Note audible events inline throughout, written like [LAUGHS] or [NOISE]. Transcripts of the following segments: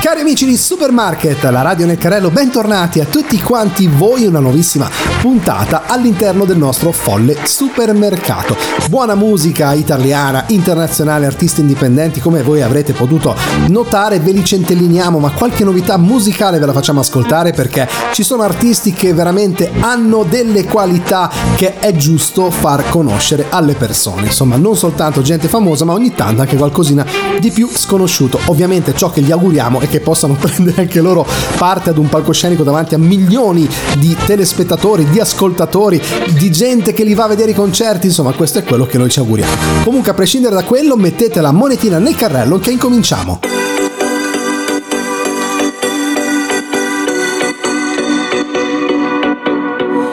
Cari amici di Supermarket, la radio nel carrello, bentornati a tutti quanti voi una nuovissima puntata all'interno del nostro folle supermercato. Buona musica italiana, internazionale, artisti indipendenti, come voi avrete potuto notare, ve li centelliniamo, ma qualche novità musicale ve la facciamo ascoltare perché ci sono artisti che veramente hanno delle qualità che è giusto far conoscere alle persone. Insomma, non soltanto gente famosa, ma ogni tanto anche qualcosina di più sconosciuto. Ovviamente ciò che gli auguriamo è che possano [LAUGHS] prendere anche loro parte ad un palcoscenico davanti a milioni di telespettatori, di ascoltatori, di gente che li va a vedere i concerti, insomma questo è quello che noi ci auguriamo. Comunque a prescindere da quello mettete la monetina nel carrello che incominciamo.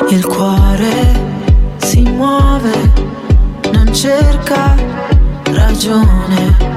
Il cuore si muove, non cerca ragione,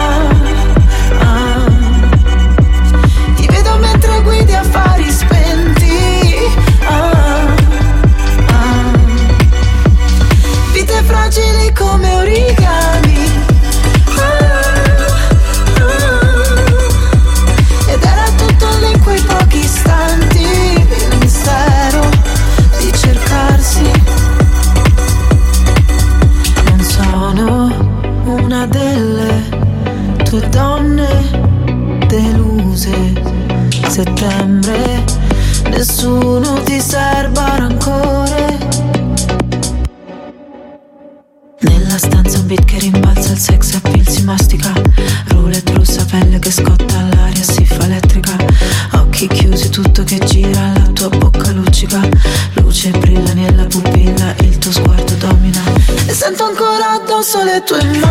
Addosso le tue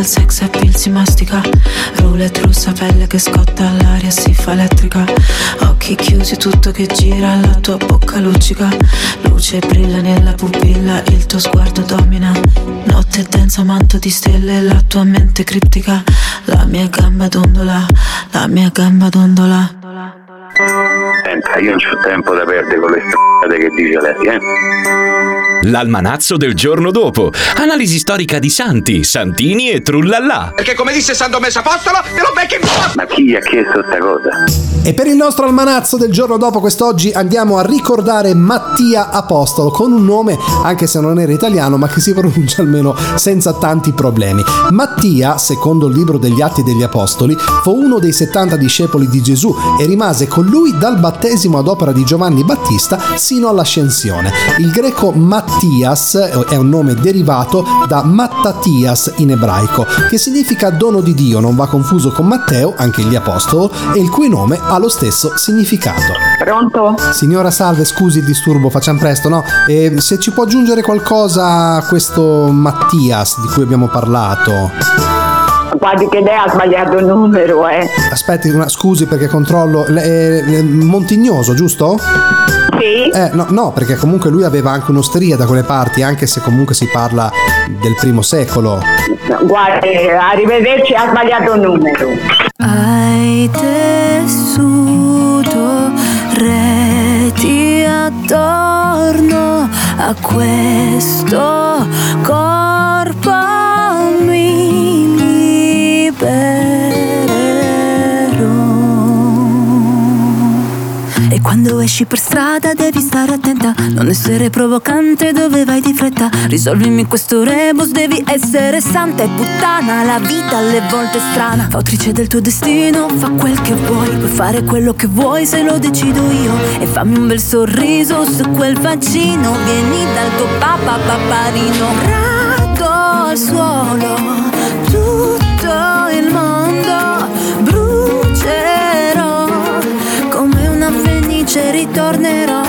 Il sex appeal si mastica. Roulette rossa pelle che scotta all'aria si fa elettrica. Occhi chiusi tutto che gira la tua bocca luccica. Luce brilla nella pupilla il tuo sguardo domina. Notte densa manto di stelle la tua mente criptica. La mia gamba dondola, la mia gamba dondola. Senta, io non ho tempo da perdere con le strade che dice lei, eh? L'almanazzo del giorno dopo. Analisi storica di Santi, Santini e Trullallà. Perché come disse San Domenico Apostolo, te lo becchi in Ma chi ha chiesto sta cosa? E per il nostro almanazzo del giorno dopo quest'oggi andiamo a ricordare Mattia Apostolo con un nome, anche se non era italiano, ma che si pronuncia [LAUGHS] almeno senza tanti problemi. Mattia, secondo il libro degli Atti degli Apostoli, fu uno dei 70 discepoli di Gesù e rimase con lui dal battesimo ad opera di Giovanni Battista sino all'ascensione. Il greco Mattias è un nome derivato da Mattatias in ebraico, che significa dono di Dio, non va confuso con Matteo, anche gli apostolo, e il cui nome ha lo stesso significato. Pronto? Signora Salve, scusi il disturbo, facciamo presto, no? E se ci può aggiungere qualcosa a questo Mattias di cui abbiamo parlato. Guardi che lei ha sbagliato il numero, eh. Aspetti, una, scusi perché controllo. È, è Montignoso, giusto? Sì. Eh, no, no, perché comunque lui aveva anche un'osteria da quelle parti, anche se comunque si parla del primo secolo. Guardi, arrivederci, ha sbagliato il numero. Hai tessuto reti attorno a questo corpo libererò. E quando esci per strada devi stare attenta, non essere provocante dove vai di fretta. Risolvimi questo rebus, devi essere santa e puttana. La vita alle volte è strana. Fautrice del tuo destino, fa quel che vuoi. Puoi fare quello che vuoi se lo decido io. E fammi un bel sorriso su quel vaccino. Vieni dal tuo papà paparino. Rado al suolo il mondo. Brucerò come una fenice ritornerò.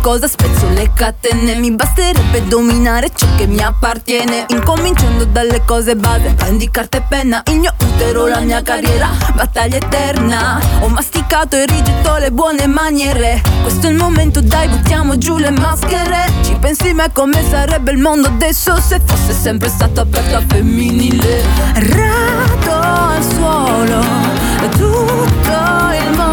Cosa, spezzo le catene Mi basterebbe dominare ciò che mi appartiene. Incominciando dalle cose base Prendi carta e penna, il mio utero, la mia carriera Battaglia eterna. Ho masticato e rigetto le buone maniere. Questo è il momento, dai buttiamo giù le maschere. Ci pensi mai come sarebbe il mondo adesso Se fosse sempre stato aperto a femminile? Rado al suolo Tutto il mondo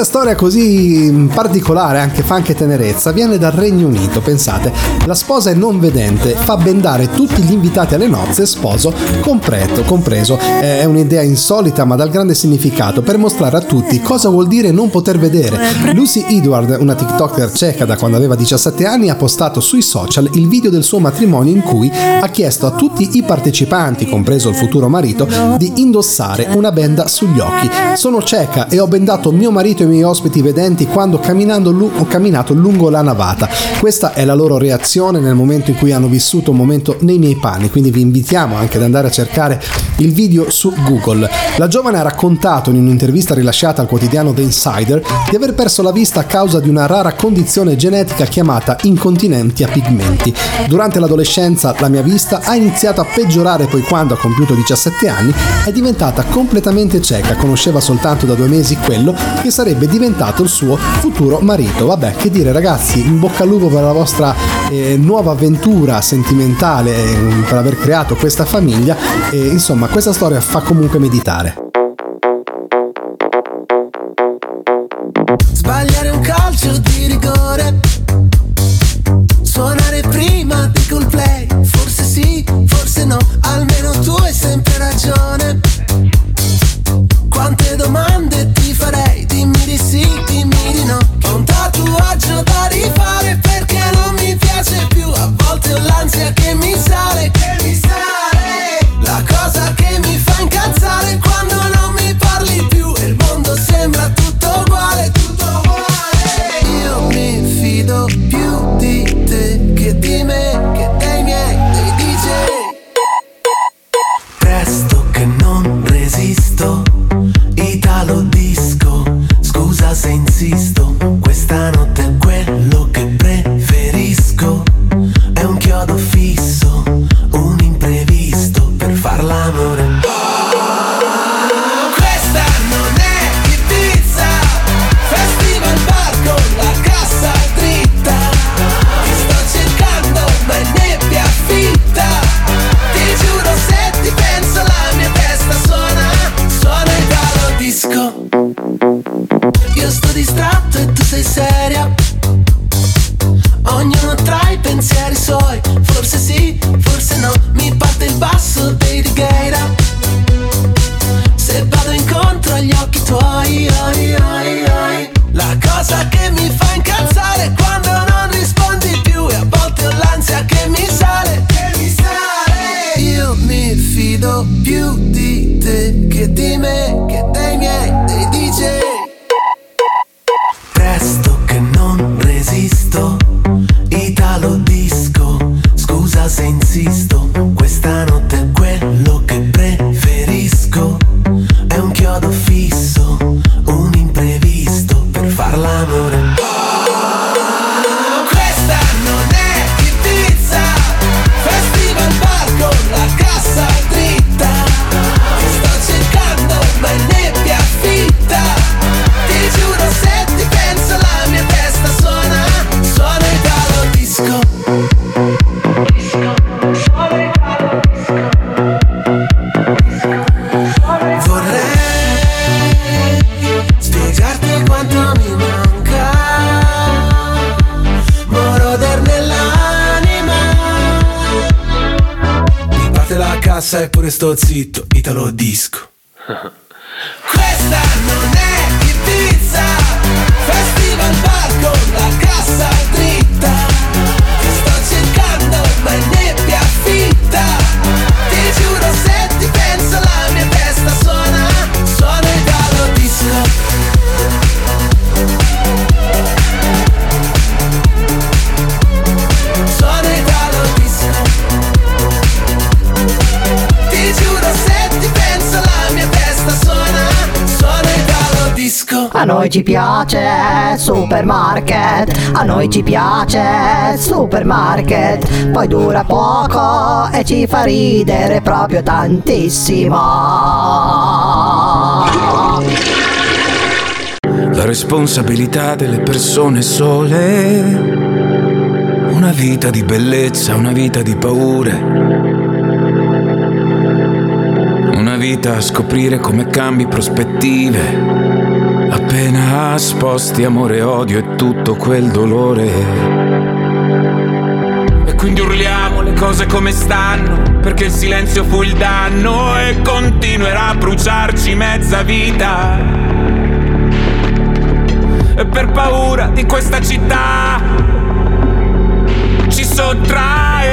Questa storia così particolare, anche fa anche tenerezza, viene dal Regno Unito, pensate. La sposa è non vedente, fa bendare tutti gli invitati alle nozze, sposo compreto, compreso. È un'idea insolita ma dal grande significato per mostrare a tutti cosa vuol dire non poter vedere. Lucy Edward, una TikToker ceca da quando aveva 17 anni, ha postato sui social il video del suo matrimonio in cui ha chiesto a tutti i partecipanti, compreso il futuro marito, di indossare una benda sugli occhi. Sono cieca e ho bendato mio marito e miei ospiti vedenti quando camminando lu- ho camminato lungo la navata. Questa è la loro reazione nel momento in cui hanno vissuto un momento nei miei panni, quindi vi invitiamo anche ad andare a cercare il video su Google. La giovane ha raccontato in un'intervista rilasciata al quotidiano The Insider di aver perso la vista a causa di una rara condizione genetica chiamata incontinenti a pigmenti. Durante l'adolescenza la mia vista ha iniziato a peggiorare poi quando ha compiuto 17 anni è diventata completamente cieca, conosceva soltanto da due mesi quello che sarebbe diventato il suo futuro marito. Vabbè, che dire ragazzi, in bocca al lupo per la vostra eh, nuova avventura sentimentale, eh, per aver creato questa famiglia e insomma questa storia fa comunque meditare. Zitto Italo disco noi ci piace supermarket, a noi ci piace supermarket, poi dura poco e ci fa ridere proprio tantissimo. La responsabilità delle persone sole. Una vita di bellezza, una vita di paure. Una vita a scoprire come cambi prospettive. Appena sposti amore odio e tutto quel dolore. E quindi urliamo le cose come stanno, perché il silenzio fu il danno e continuerà a bruciarci mezza vita. E per paura di questa città ci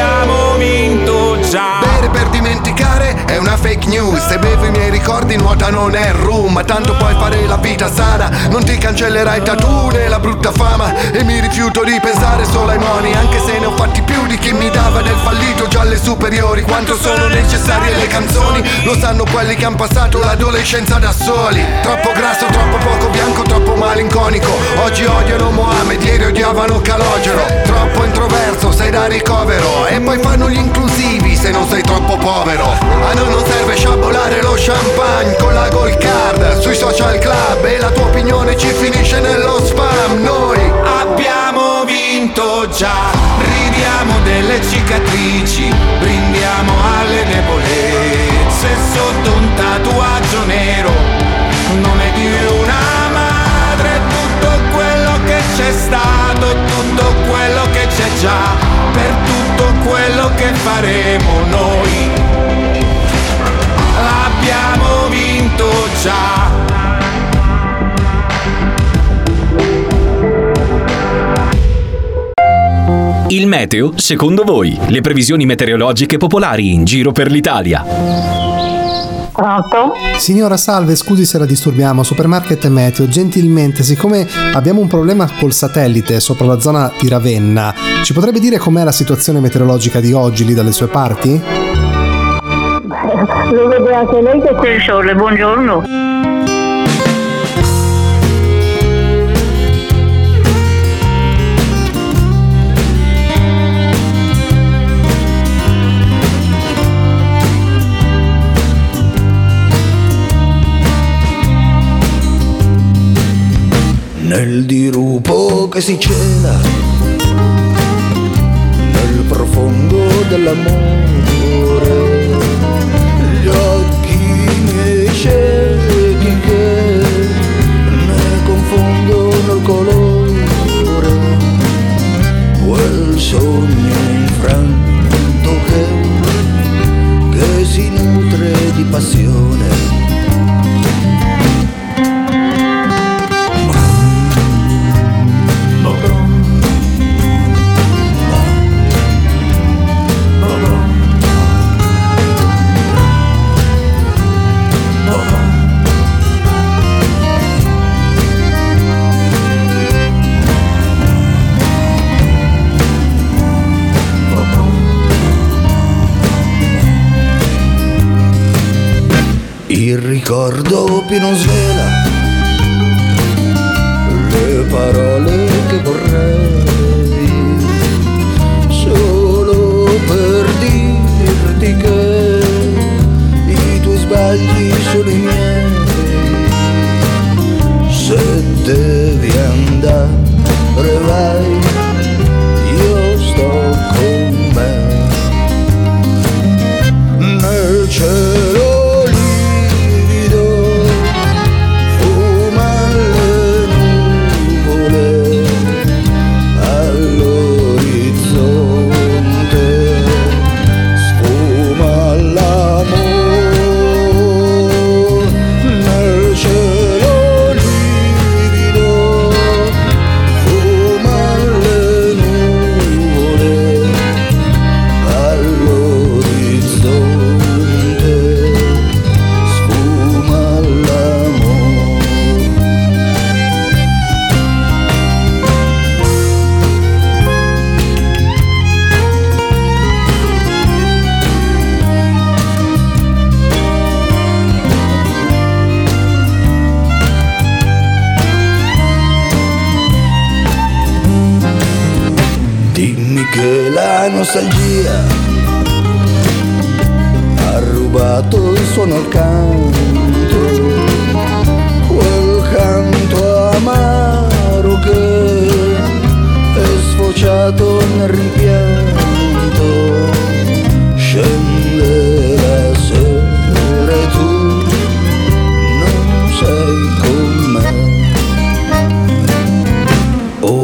Abbiamo vinto già. Bere per dimenticare. È una fake news. Se bevo i miei ricordi nuota non è rum Ma tanto puoi fare la vita sana. Non ti cancellerai tattoo né la brutta fama. E mi rifiuto di pensare solo ai moni. Anche se ne ho fatti più di chi mi dava del fallito già alle superiori. Quanto sono necessarie le canzoni? Lo sanno quelli che hanno passato l'adolescenza da soli. Troppo grasso, troppo poco bianco, troppo malinconico. Oggi odiano Mohammed, ieri odiavano Calogero. Troppo introverso, sei da ricovero. E poi fanno gli inclusivi se non sei troppo povero. A noi non serve sciabolare lo champagne con la gold card. Sui social club e la tua opinione ci finisce nello spam. Noi Abbiamo vinto già, ridiamo delle cicatrici, brindiamo alle debolezze sotto un tatuaggio nero, nome di una madre, tutto quello che c'è stato, tutto quello che c'è già, per tutto quello che faremo noi. L'abbiamo vinto già. Il meteo, secondo voi, le previsioni meteorologiche popolari in giro per l'Italia. Pronto? Signora salve, scusi se la disturbiamo, Supermarket Meteo, gentilmente, siccome abbiamo un problema col satellite sopra la zona di Ravenna, ci potrebbe dire com'è la situazione meteorologica di oggi lì dalle sue parti? Lo vede anche lei che c'è il sole, buongiorno. Che si cela Nel profondo dell'amore. Gli occhi miei ciechi che Ne confondono il colore Quel sogno ricordo più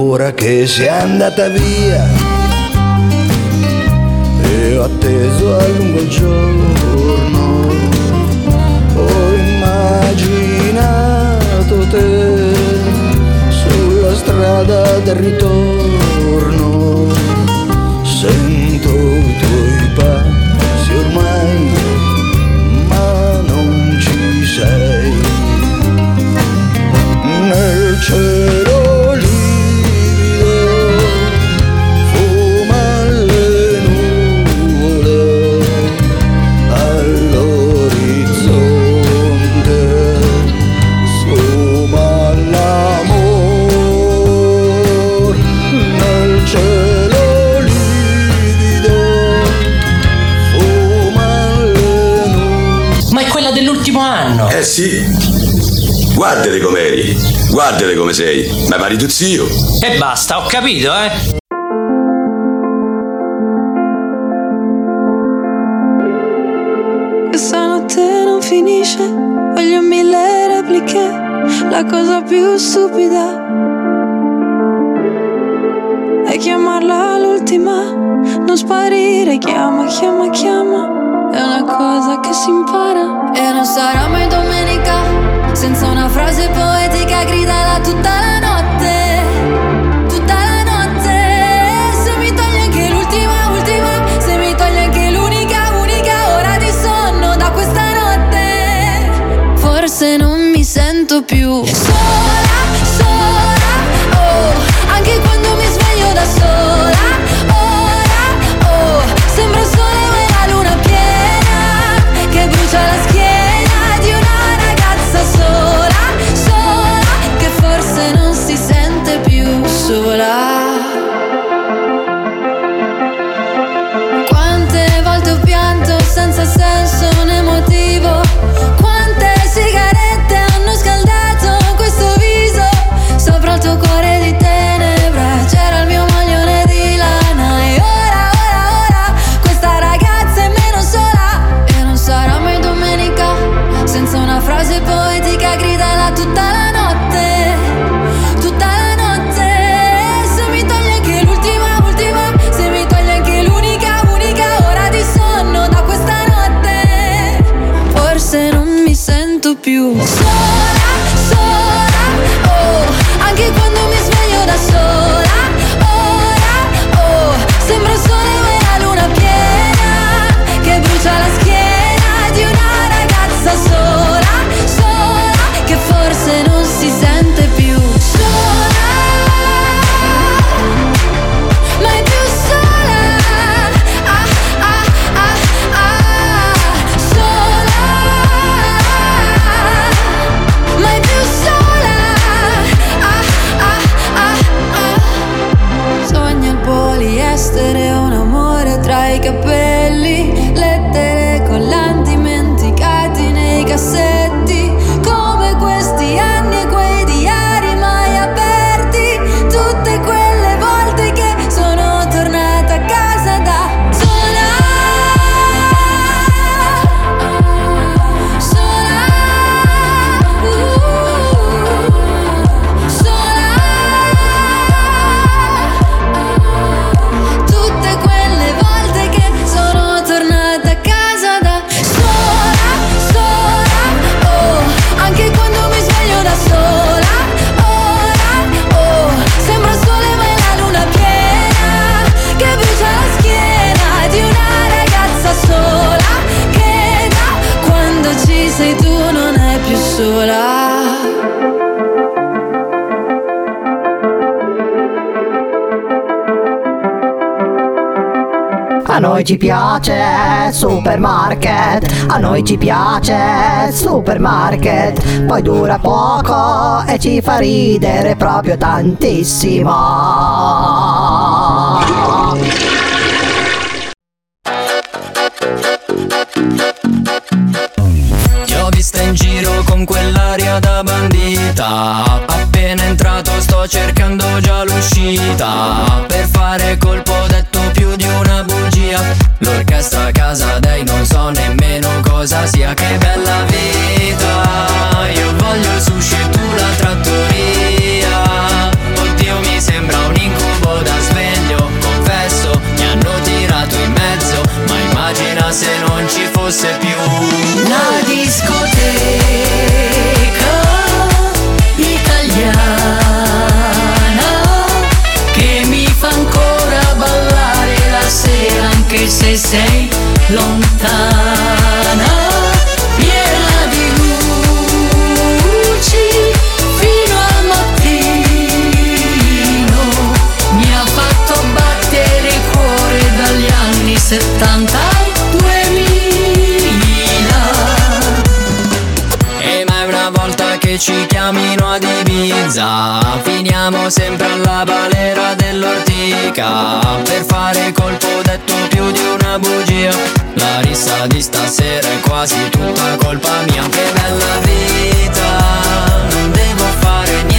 Ora che sei andata via. E ho atteso a lungo il giorno, ho immaginato te sulla strada del ritorno, sì. Guardale com'eri, guardale come sei, ma pari tu zio. E basta, ho capito, eh. Questa notte non finisce, voglio mille repliche, la cosa più stupida è chiamarla l'ultima, non sparire, chiama, chiama, chiama, è una cosa che si impara. E non sarà mai domenica senza una frase poetica gridala tutta la notte. Tutta la notte. Se mi togli anche l'ultima, ultima. Se mi togli anche l'unica, unica ora di sonno da questa notte. Forse non mi sento più sola. ci piace supermarket, a noi ci piace supermarket, poi dura poco e ci fa ridere proprio tantissimo. vista in giro con quell'aria da bandita. Appena entrato sto cercando già l'uscita. Per fare colpo che sta casa dei non so nemmeno cosa sia. Che bella vita. sei lontana. Piena di luci fino al mattino. Mi ha fatto battere il cuore dagli anni 70 E eh, ma una volta che ci chiamino a Ibiza, finiamo sempre alla balera dell'ortica per fare cose bugia. La rissa di stasera è quasi tutta colpa mia. Che bella vita, non devo fare niente.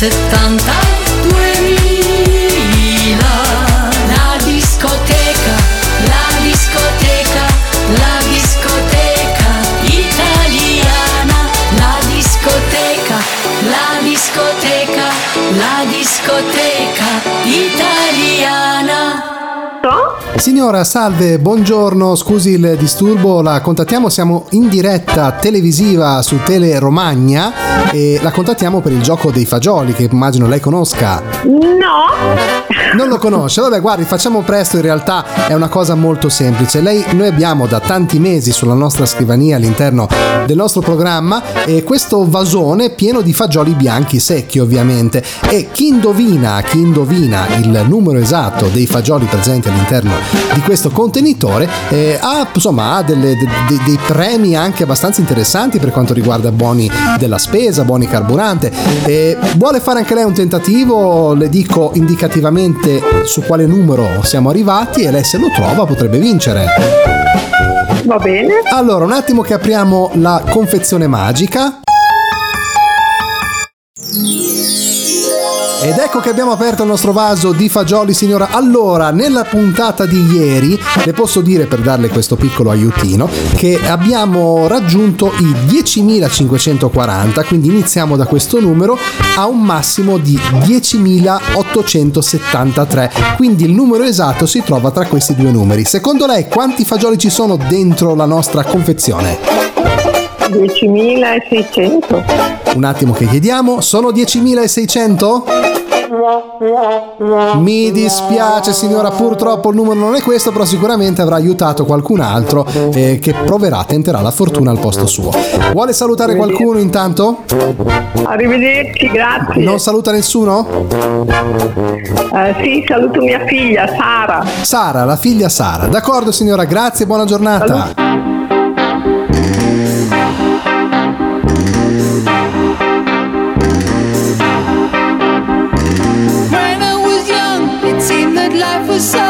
70 Signora, salve, buongiorno, scusi il disturbo, la contattiamo, siamo in diretta televisiva su Tele Romagna e la contattiamo per il gioco dei fagioli che immagino lei conosca. No. Non lo conosce? Vabbè, guardi, facciamo presto, in realtà è una cosa molto semplice. Lei, noi abbiamo da tanti mesi sulla nostra scrivania all'interno del nostro programma e questo vasone pieno di fagioli bianchi secchi, ovviamente. E chi indovina, chi indovina il numero esatto dei fagioli presenti all'interno di questo contenitore eh, ha, insomma, ha delle- de- de- dei premi anche abbastanza interessanti per quanto riguarda buoni della spesa, buoni carburante. E vuole fare anche lei un tentativo? Le dico indicativamente su quale numero siamo arrivati e lei se lo trova potrebbe vincere. Va bene. Allora, un attimo che apriamo la confezione magica. Ed ecco che abbiamo aperto il nostro vaso di fagioli, signora. Allora, nella puntata di ieri, le posso dire per darle questo piccolo aiutino, che abbiamo raggiunto i 10.540, quindi iniziamo da questo numero a un massimo di 10.873. Quindi il numero esatto si trova tra questi due numeri. Secondo lei quanti fagioli ci sono dentro la nostra confezione? 10.600. Un attimo che chiediamo, sono 10.600? Mi dispiace signora, purtroppo il numero non è questo, però sicuramente avrà aiutato qualcun altro eh, che proverà, tenterà la fortuna al posto suo. Vuole salutare qualcuno intanto? Arrivederci, grazie. Non saluta nessuno? Eh, sì, saluto mia figlia Sara. Sara, la figlia Sara. D'accordo signora, grazie, buona giornata. When was so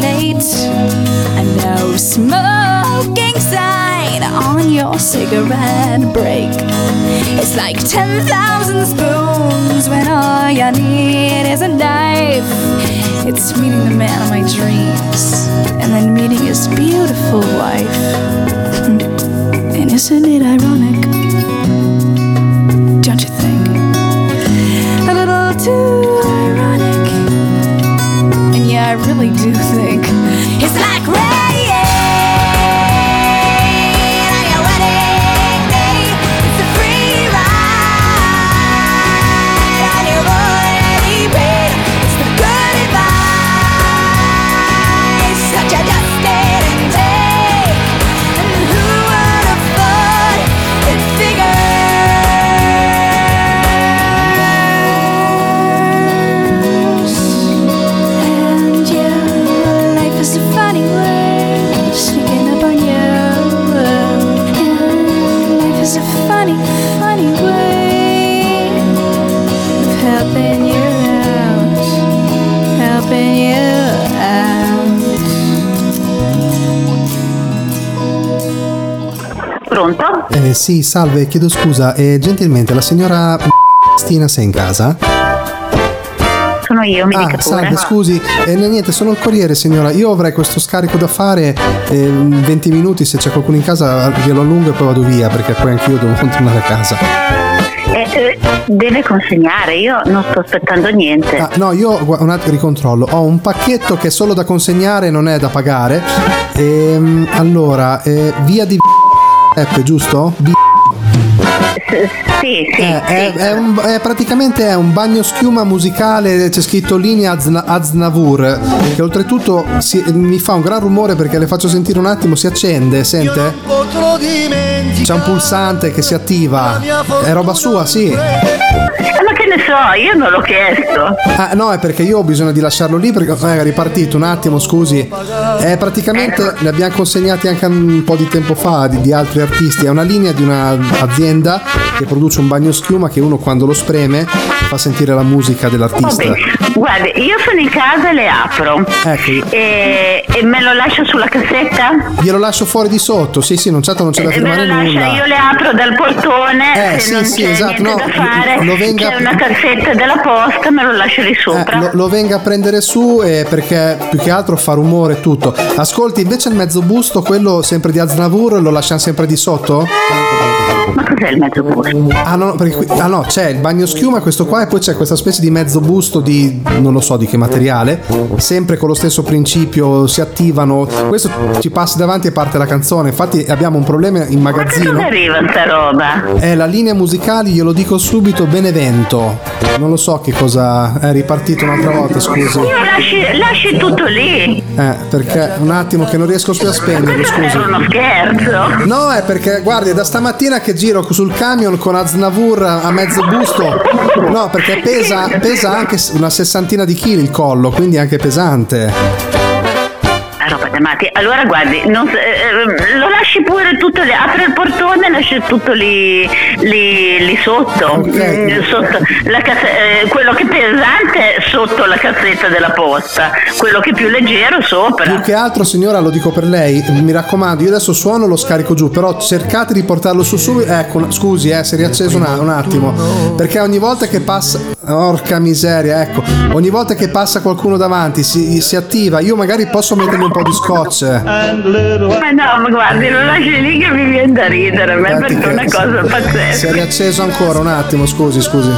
Late. A no smoking sign on your cigarette break. It's like 10,000 spoons when all you need is a knife. It's meeting the man of my dreams and then meeting his beautiful wife. Hmm. And isn't it ironic? Don't you think? A little too. And I really do think Eh, sì, salve, chiedo scusa. Eh, gentilmente, la signora Stina sei in casa? Sono io, mi Ah, dica pure. salve, scusi. Eh, niente, sono il corriere, signora. Io avrei questo scarico da fare. eh, 20 minuti, se c'è qualcuno in casa, glielo allungo e poi vado via, perché poi anch'io devo [LAUGHS] tornare a casa. Eh, eh, deve consegnare, io non sto aspettando niente. Ah, no, io un attimo ricontrollo. Ho un pacchetto che è solo da consegnare, non è da pagare. Ehm, allora, eh, via di F, giusto? B- [LAUGHS] Sì, sì. Eh, è, è un- è praticamente è un bagno schiuma musicale, c'è scritto linea Azna- Aznavour, che oltretutto si- mi fa un gran rumore perché le faccio sentire un attimo, si accende, sente? C'è un pulsante che si attiva, è roba sua, sì. Eh, ma che ne so, io non l'ho chiesto. Ah, no, è perché io ho bisogno di lasciarlo lì perché eh, è ripartito un attimo, scusi. È praticamente ne abbiamo consegnati anche un po' di tempo fa di, di altri artisti. È una linea di un'azienda che produce un bagno schiuma che uno quando lo spreme fa sentire la musica dell'artista. bene. Guardi, io sono in casa e le apro. Ecco. E, e me lo lascio sulla cassetta? Glielo lascio fuori di sotto, sì sì, non certo non c'è da E me firmare nulla. io le apro dal portone, Eh, se sì, non sì, c'è esatto, no, da fare, lo venga- c'è una cassetta della posta, me lo lascio lì sopra. Eh, lo, lo venga a prendere su eh, perché più che altro fa rumore e tutto. Ascolti, invece il mezzo busto, quello sempre di Aznavour, lo lasciamo sempre di sotto? Ma cos'è il mezzo busto? Ah no, perché qui- ah, no, c'è il bagno schiuma, questo qua, e poi c'è questa specie di mezzo busto di non lo so di che materiale. Sempre con lo stesso principio, si attivano. Questo ci passi davanti e parte la canzone. Infatti abbiamo un problema in magazzino. Dove arriva sta roba? È la linea musicale, glielo dico subito, Benevento. Non lo so che cosa è ripartito un'altra volta, scusi. Io lasci, lasci tutto lì. Eh, perché un attimo che non riesco più a spegnerlo, scusi. Era uno scherzo. No, è perché guardi, è da stamattina che giro sul camion con Aznavour a mezzo busto. No, perché pesa, pesa anche una sessantina di chili il collo, quindi è anche pesante. Roba da matti. Allora guardi, non eh, eh, lo lasci pure tutto lì, apre il portone e lasci tutto lì, lì, lì sotto. Mm, sotto la cassa- eh, quello che è pesante sotto la cassetta della posta, quello che è più leggero sopra. Più che altro, signora, lo dico per lei, mi raccomando, io adesso suono lo scarico giù, però cercate di portarlo su subito. Ecco, una- scusi, eh, si è riacceso un, un attimo. Perché ogni volta che passa. Porca miseria, ecco. Ogni volta che passa qualcuno davanti si, si attiva. Io magari posso mettergli un po' di scotch. Ma no, ma guardi, lo lasci lì che mi viene da ridere, a me perché è una cosa Si è pazzesca. riacceso ancora un attimo, scusi, scusi.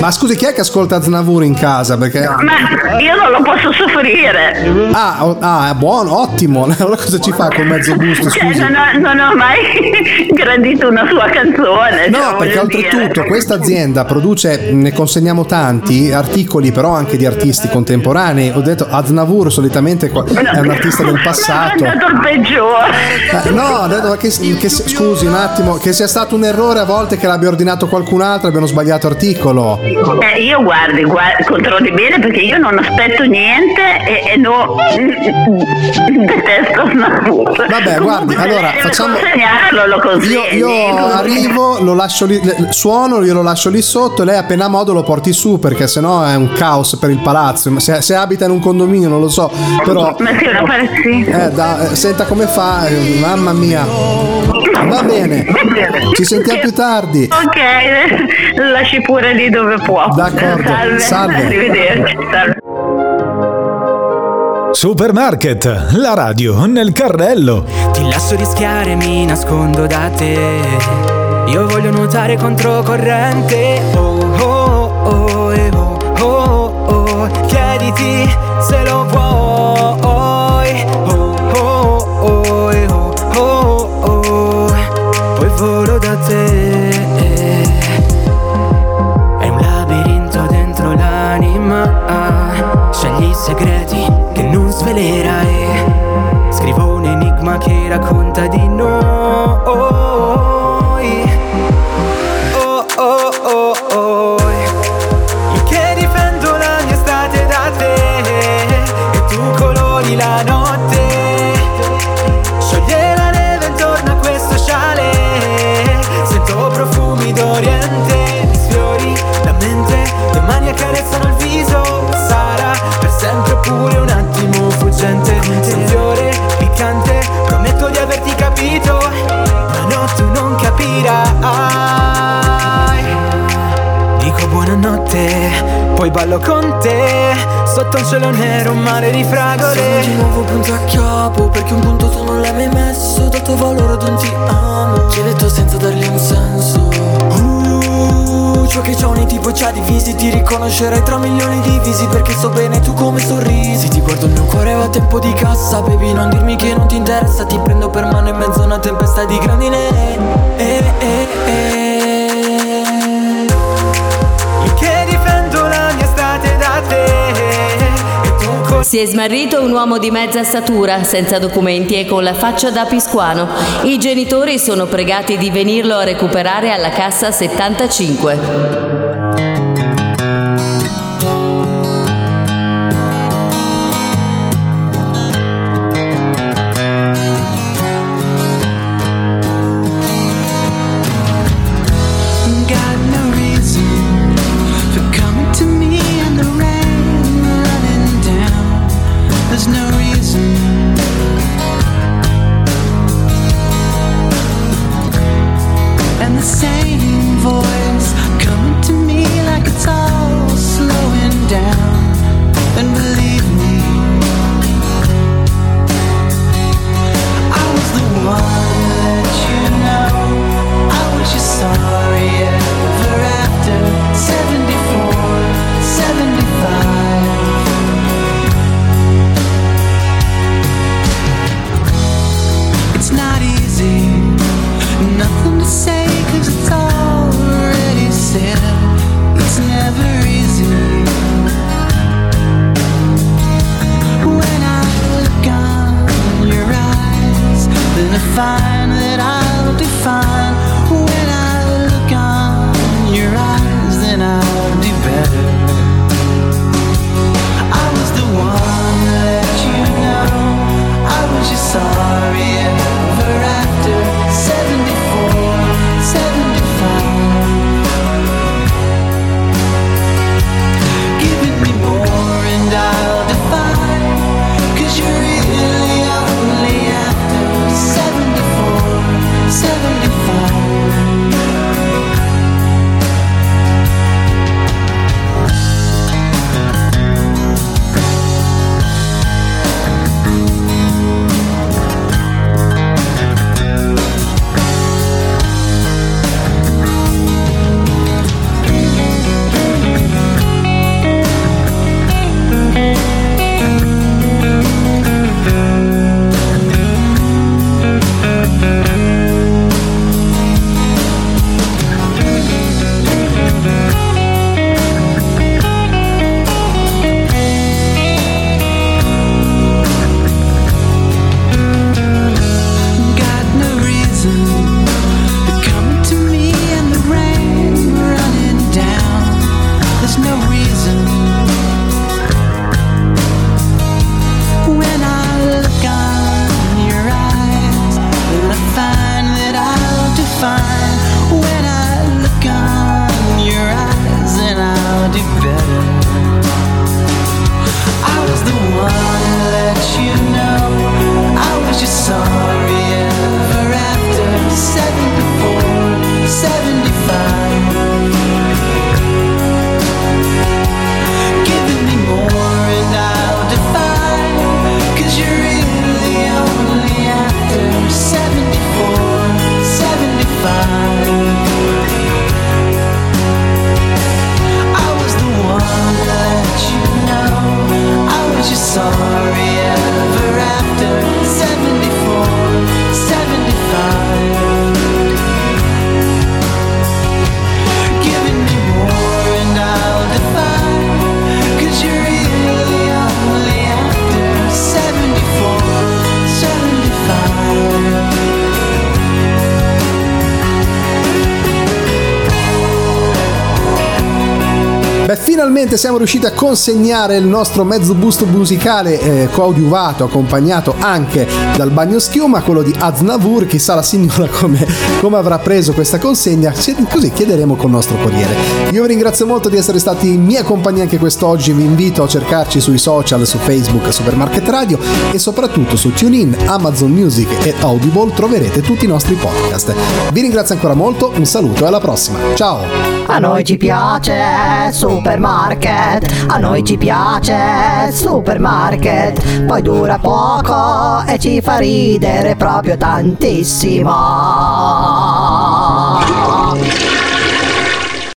Ma scusi, chi è che ascolta Aznavour in casa? Perché. Ma io non lo posso soffrire. Ah, oh, ah, è buono, ottimo. [LAUGHS] Allora cosa ci fa col mezzo busto? Cioè, Scusi. non ho, non ho mai [LAUGHS] gradito una sua canzone. No, cioè, perché oltretutto questa azienda produce, ne consegniamo tanti articoli, però anche di artisti contemporanei. Ho detto Aznavour solitamente è un artista del [LAUGHS] passato. È stato il peggiore. Eh, no, detto che, che- scusi un attimo, che sia stato un errore a volte che l'abbia ordinato qualcun altro e abbiano sbagliato articolo. Eh, io guardi, guardi, controlli bene perché io non aspetto niente e, e no [LAUGHS] detesto Snapur. Vabbè, guardi, allora facciamo. Io, io arrivo, lo lascio lì, suono, io lo lascio lì sotto, lei appena a modo lo porti su perché sennò è un caos per il palazzo. Se, se abita in un condominio non lo so, però... Ma sì, una pazzia. Eh, da- eh, senta come fa, eh, mamma mia. Va bene, ci sentiamo più tardi. Ok, [LAUGHS] lasci pure lì dove può. D'accordo, Salve. salve. Arrivederci. Salve. Supermarket, la radio nel carrello. Ti lascio rischiare, mi nascondo da te. Io voglio nuotare controcorrente. Oh oh oh eh, oh oh oh. Chiediti se lo vuoi. Volo da te. È un labirinto dentro l'anima. Scegli i segreti che non svelerai. Scrivo un enigma che racconta di noi. Interessa Ti prendo per mano in mezzo a una tempesta di grandine eh, eh, eh. Io Si è smarrito un uomo di mezza statura, senza documenti e con la faccia da pisquano. I genitori sono pregati di venirlo a recuperare alla cassa 75. Finalmente siamo riusciti a consegnare il nostro mezzo busto musicale eh, coadiuvato, accompagnato anche dal bagno schiuma, quello di Aznavour. Chissà la signora [LAUGHS] come, come avrà preso questa consegna. Così chiederemo col nostro corriere. Io vi ringrazio molto di essere stati in mia compagnia anche quest'oggi. Vi invito a cercarci sui social, su Facebook, Supermarket Radio e soprattutto su TuneIn, Amazon Music e Audible troverete tutti i nostri podcast. Vi ringrazio ancora molto, un saluto e alla prossima. Ciao! A noi ci piace Supermarket, a noi ci piace Supermarket, poi dura poco e ci fa ridere proprio tantissimo.